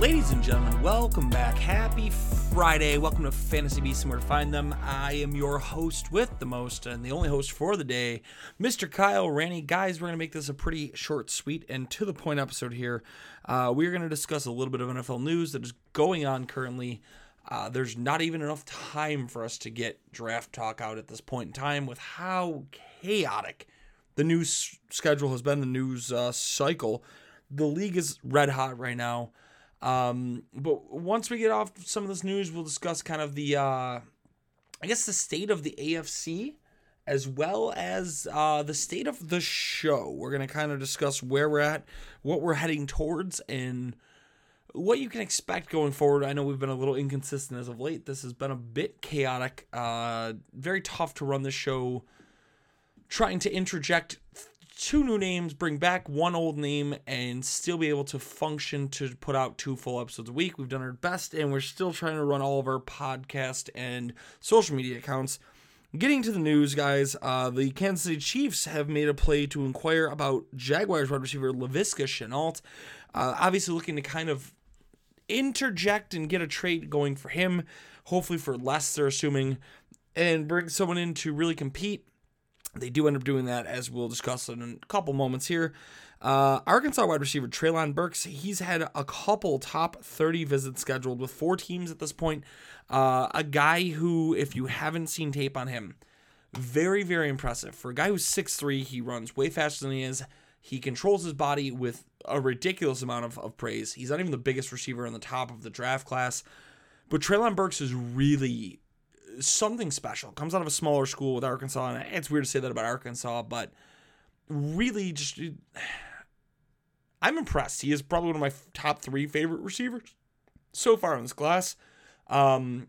Ladies and gentlemen, welcome back. Happy Friday. Welcome to Fantasy Beasts and where to find them. I am your host with the most and the only host for the day, Mr. Kyle Ranny. Guys, we're going to make this a pretty short, sweet, and to the point episode here. Uh, we're going to discuss a little bit of NFL news that is going on currently. Uh, there's not even enough time for us to get draft talk out at this point in time with how chaotic the news schedule has been, the news uh, cycle. The league is red hot right now. Um, but once we get off some of this news, we'll discuss kind of the, uh, I guess, the state of the AFC as well as uh, the state of the show. We're going to kind of discuss where we're at, what we're heading towards, and what you can expect going forward. I know we've been a little inconsistent as of late. This has been a bit chaotic, uh, very tough to run the show trying to interject two new names, bring back one old name, and still be able to function to put out two full episodes a week. We've done our best, and we're still trying to run all of our podcast and social media accounts. Getting to the news, guys, uh, the Kansas City Chiefs have made a play to inquire about Jaguars wide receiver Laviska Shenault. Uh, obviously, looking to kind of interject and get a trade going for him, hopefully for less, they're assuming, and bring someone in to really compete. They do end up doing that, as we'll discuss in a couple moments here. Uh, Arkansas wide receiver Treylon Burks, he's had a couple top 30 visits scheduled with four teams at this point. Uh, a guy who, if you haven't seen tape on him, very, very impressive. For a guy who's 6'3, he runs way faster than he is. He controls his body with a ridiculous amount of, of praise. He's not even the biggest receiver on the top of the draft class. But Treylon Burks is really something special. Comes out of a smaller school with Arkansas, and it's weird to say that about Arkansas, but really just I'm impressed. He is probably one of my top three favorite receivers so far in this class. Um,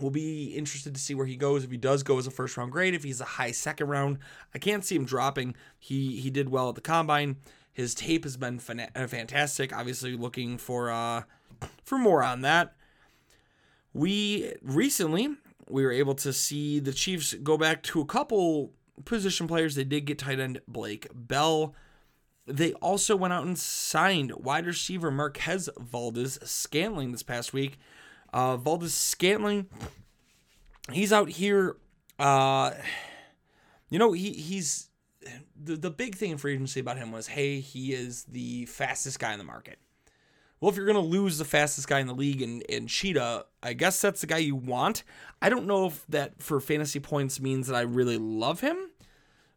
we'll be interested to see where he goes. If he does go as a first round grade, if he's a high second round, I can't see him dropping. He he did well at the combine. His tape has been fantastic. Obviously, looking for uh for more on that we recently we were able to see the Chiefs go back to a couple position players. They did get tight end Blake Bell. They also went out and signed wide receiver Marquez Valdes Scantling this past week. Uh, Valdes Scantling, he's out here. Uh, you know, he he's the the big thing in free agency about him was, hey, he is the fastest guy in the market. Well, if you're going to lose the fastest guy in the league and, and Cheetah, I guess that's the guy you want. I don't know if that for fantasy points means that I really love him,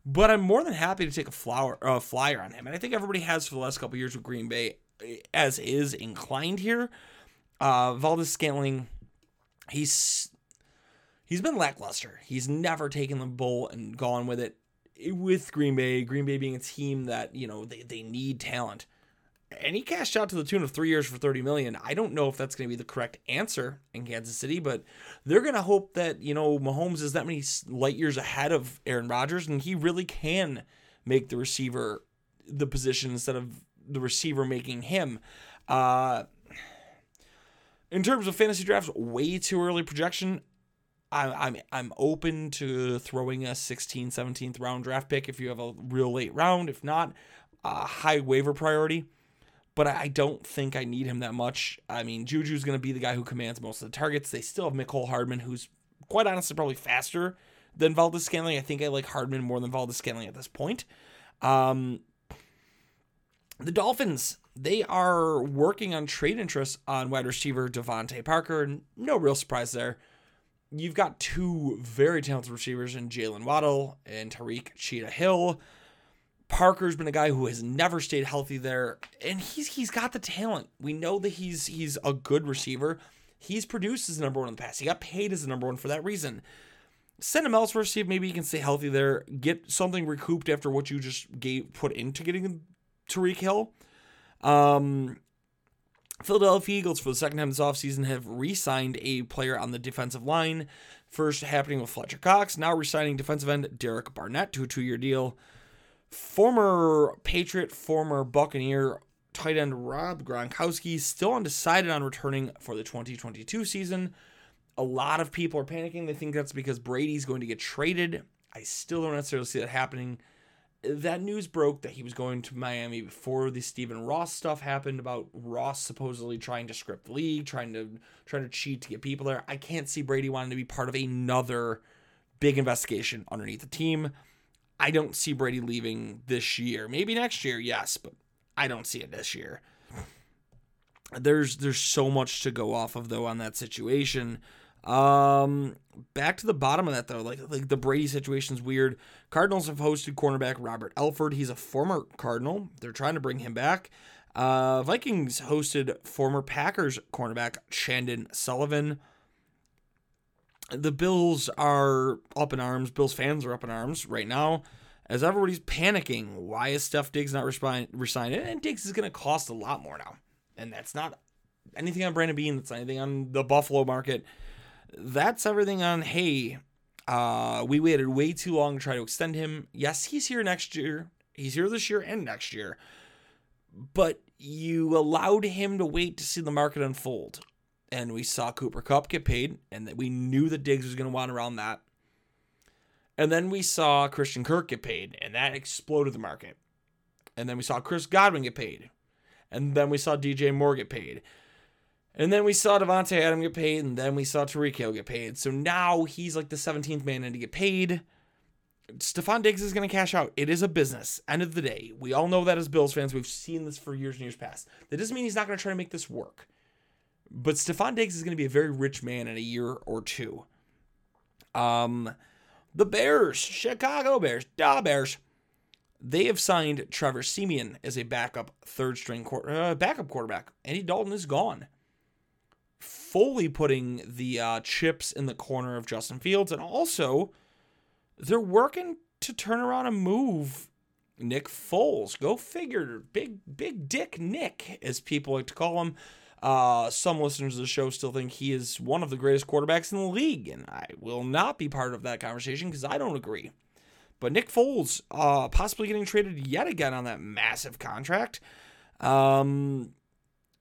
but I'm more than happy to take a flower, uh, flyer on him. And I think everybody has for the last couple years with Green Bay, as is inclined here. Uh, Valdes Scantling, he's he's been lackluster. He's never taken the bull and gone with it with Green Bay. Green Bay being a team that you know they, they need talent and he cashed out to the tune of three years for 30 million. I don't know if that's going to be the correct answer in Kansas City, but they're going to hope that, you know, Mahomes is that many light years ahead of Aaron Rodgers and he really can make the receiver the position instead of the receiver making him. Uh, in terms of fantasy drafts, way too early projection. I'm I'm open to throwing a 16, 17th round draft pick if you have a real late round. If not, a high waiver priority but I don't think I need him that much. I mean, Juju's going to be the guy who commands most of the targets. They still have Mecole Hardman, who's quite honestly probably faster than Valdes Scantling. I think I like Hardman more than Valdes Scantling at this point. Um, the Dolphins, they are working on trade interest on wide receiver DeVante Parker. No real surprise there. you've got two very talented receivers in Jalen Waddle and Tyreek Cheetah Hill. Parker's been a guy who has never stayed healthy there, and he's he's got the talent. We know that he's he's a good receiver. He's produced as the number one in the past. He got paid as the number one for that reason. Send him elsewhere, see if maybe he can stay healthy there. Get something recouped after what you just gave put into getting Tyreek Hill. Um, Philadelphia Eagles, for the second time this offseason, have re signed a player on the defensive line. First happening with Fletcher Cox, now re signing defensive end Derek Barnett to a two year deal. Former Patriot, former Buccaneer tight end Rob Gronkowski still undecided on returning for the 2022 season. A lot of people are panicking. They think that's because Brady's going to get traded. I still don't necessarily see that happening. That news broke that he was going to Miami before the Stephen Ross stuff happened about Ross supposedly trying to script the league, trying to trying to cheat to get people there. I can't see Brady wanting to be part of another big investigation underneath the team. I don't see Brady leaving this year. Maybe next year, yes, but I don't see it this year. There's there's so much to go off of though on that situation. Um, back to the bottom of that though, like like the Brady situation is weird. Cardinals have hosted cornerback Robert Alford. He's a former Cardinal. They're trying to bring him back. Uh, Vikings hosted former Packers cornerback Chandon Sullivan. The Bills are up in arms. Bills fans are up in arms right now as everybody's panicking. Why is Steph Diggs not resigned? And Diggs is going to cost a lot more now. And that's not anything on Brandon Beane. That's anything on the Buffalo market. That's everything on, hey, uh, we waited way too long to try to extend him. Yes, he's here next year. He's here this year and next year. But you allowed him to wait to see the market unfold and we saw Cooper Kupp get paid, and that we knew that Diggs was going to want around that. And then we saw Christian Kirk get paid, and that exploded the market. And then we saw Chris Godwin get paid. And then we saw DJ Moore get paid. And then we saw Davante Adam get paid, and then we saw Tyreek Hill get paid. So now he's like the 17th man in to get paid. Stefon Diggs is going to cash out. It is a business. End of the day. We all know that as Bills fans. We've seen this for years and years past. That doesn't mean he's not going to try to make this work. But Stefon Diggs is going to be a very rich man in a year or two. Um, the Bears, Chicago Bears, da Bears, they have signed Trevor Siemian as a backup third string uh, backup quarterback. Andy Dalton is gone, fully putting the uh, chips in the corner of Justin Fields, and also they're working to turn around and move Nick Foles. Go figure, big big dick Nick, as people like to call him. Uh, some listeners of the show still think he is one of the greatest quarterbacks in the league, and I will not be part of that conversation because I don't agree. But Nick Foles, uh, possibly getting traded yet again on that massive contract. Um,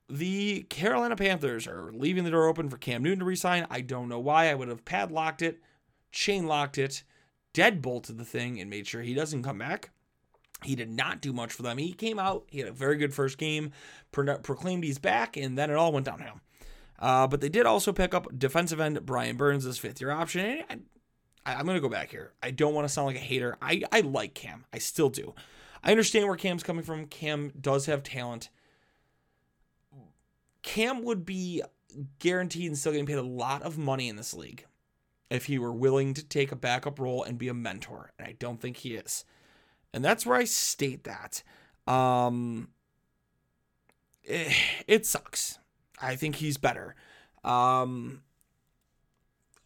the Carolina Panthers are leaving the door open for Cam Newton to resign. I don't know why. I would have padlocked it, chain locked it, deadbolted the thing, and made sure he doesn't come back. He did not do much for them. He came out, he had a very good first game, pro- proclaimed he's back, and then it all went downhill. Uh, but they did also pick up defensive end Brian Burns as fifth year option. I, am going to go back here. I don't want to sound like a hater. I, I like Cam. I still do. I understand where Cam's coming from. Cam does have talent. Cam would be guaranteed and still getting paid a lot of money in this league if he were willing to take a backup role and be a mentor. And I don't think he is. And that's where I state that. Um, it, eh, it sucks. I think he's better. Um,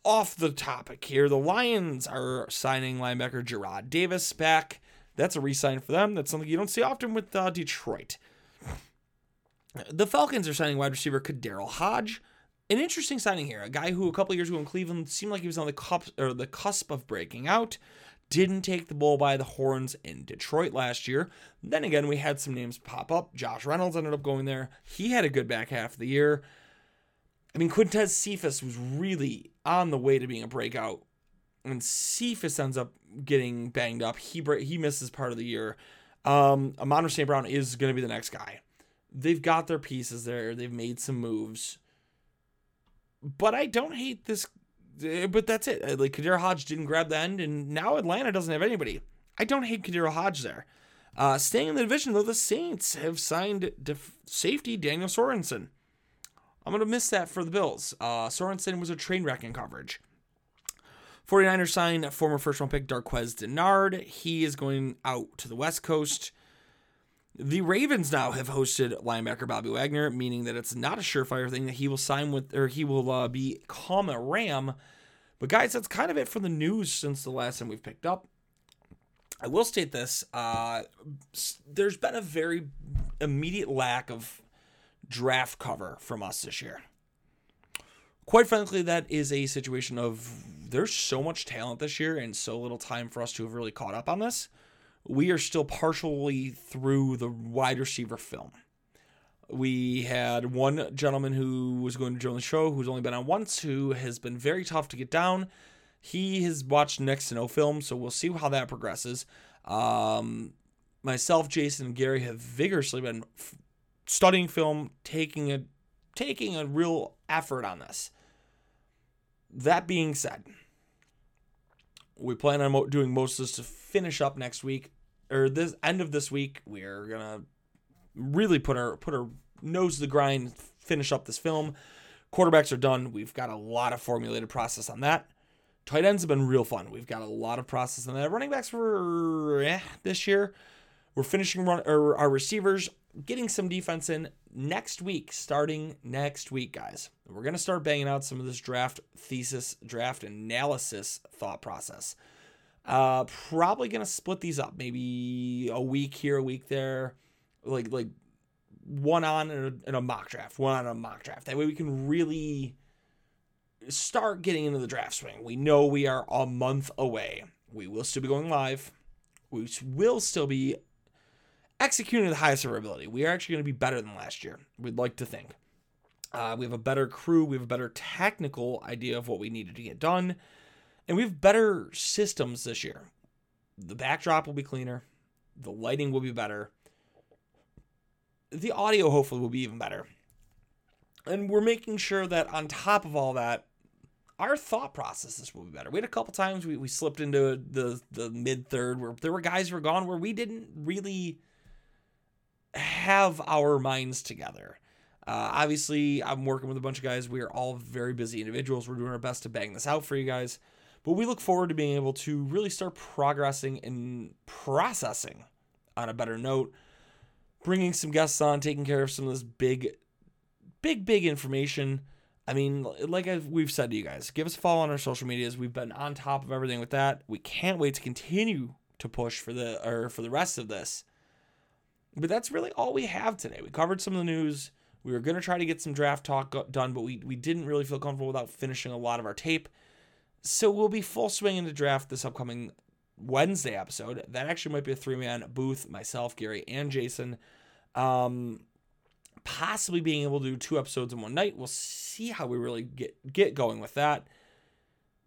off the topic here, the Lions are signing linebacker Jarrad Davis back. That's a re-sign for them. That's something you don't see often with uh, Detroit. The Falcons are signing wide receiver KhaDarel Hodge. An interesting signing here. A guy who a couple years ago in Cleveland seemed like he was on the cusp or the cusp of breaking out didn't take the bull by the horns in Detroit last year. Then again, we had some names pop up. Josh Reynolds ended up going there. He had a good back half of the year. I mean, Quintez Cephus was really on the way to being a breakout. And Cephus ends up getting banged up. He he misses part of the year. Um, Amon St. Brown is going to be the next guy. They've got their pieces there. They've made some moves. But I don't hate this but that's it. Uh, like KhaDarel Hodge didn't grab the end, and now Atlanta doesn't have anybody. I don't hate KhaDarel Hodge there. Uh, staying in the division, though, the Saints have signed def- safety Daniel Sorensen. I'm to miss that for the Bills. Uh, Sorensen was a train wreck in coverage. 49ers signed former first round pick Darqueze Dennard. He is going out to the West Coast. The Ravens now have hosted linebacker Bobby Wagner, meaning that it's not a surefire thing that he will sign with or he will uh, become a Ram. But guys, that's kind of it for the news since the last time we've picked up. I will state this: uh, there's been a very immediate lack of draft cover from us this year. Quite frankly, that is a situation of there's so much talent this year and so little time for us to have really caught up on this. We are still partially through the wide receiver film. We had one gentleman who was going to join the show who's only been on once, who has been very tough to get down. He has watched next to no film, so we'll see how that progresses. Um, myself, Jason, and Gary have vigorously been f- studying film, taking a taking a real effort on this. That being said, we plan on mo- doing most of this to finish up next week or this end of this week. We're gonna really put our put our nose to the grind, finish up this film. Quarterbacks are done. We've got a lot of formulated process on that. Tight ends have been real fun. We've got a lot of process on that. Running backs were eh, this year. We're finishing run or our receivers, getting some defense in next week, starting next week, guys. We're gonna start banging out some of this draft thesis, draft analysis thought process. Uh, probably gonna split these up, maybe a week here, a week there, like like one on in a, in a mock draft, one on a mock draft. That way we can really start getting into the draft swing. We know we are a month away. We will still be going live. We will still be executing the highest of our ability. We are actually going to be better than last year. We'd like to think. Uh, we have a better crew. We have a better technical idea of what we needed to get done. And we have better systems this year. The backdrop will be cleaner. The lighting will be better. The audio, hopefully, will be even better. And we're making sure that on top of all that, our thought processes will be better. We had a couple times we, we slipped into the, the mid third where there were guys who were gone where we didn't really have our minds together. Uh, obviously, I'm working with a bunch of guys. We are all very busy individuals. We're doing our best to bang this out for you guys. But we look forward to being able to really start progressing and processing on a better note, bringing some guests on, taking care of some of this big, big, big information. I mean, like I've, we've said to you guys, give us a follow on our social medias. We've been on top of everything with that. We can't wait to continue to push for the or for the rest of this. But that's really all we have today. We covered some of the news. We were going to try to get some draft talk done, but we, we didn't really feel comfortable without finishing a lot of our tape. So we'll be full swing into draft this upcoming Wednesday episode. That actually might be a three man booth, myself, Gary, and Jason. Um, possibly being able to do two episodes in one night. We'll see how we really get get going with that.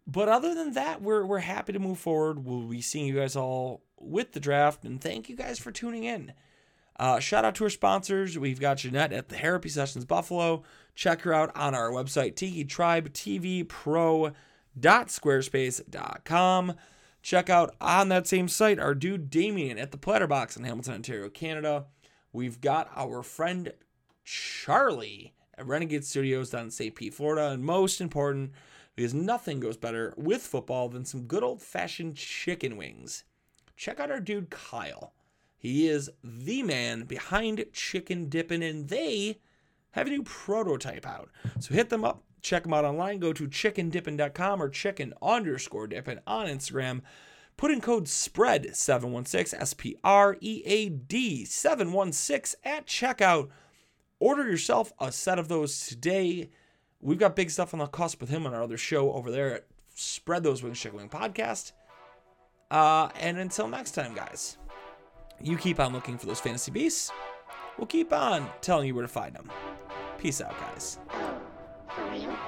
But other than that, we're we're happy to move forward. We'll be seeing you guys all with the draft, and thank you guys for tuning in. Uh, shout out to our sponsors. We've got Jeanette at the Therapy Sessions Buffalo. Check her out on our website, Tiki Tribe TV Pro squarespace.com. Check out on that same site our dude Damien at the Platterbox in Hamilton, Ontario, Canada. We've got our friend Charlie at Renegade Studios down in St. Pete, Florida. And most important, because nothing goes better with football than some good old fashioned chicken wings. Check out our dude Kyle. He is the man behind Chicken Dippin', and they have a new prototype out. So hit them up, check them out online. Go to chickendippin.com or chicken underscore dippin on Instagram. Put in code SPREAD 716 S P R E A D 716 at checkout. Order yourself a set of those today. We've got big stuff on the cusp with him on our other show over there at Spread Those Wings Chicken Podcast. Uh, and until next time, guys, you keep on looking for those fantasy beasts. We'll keep on telling you where to find them. Peace out, guys. For real?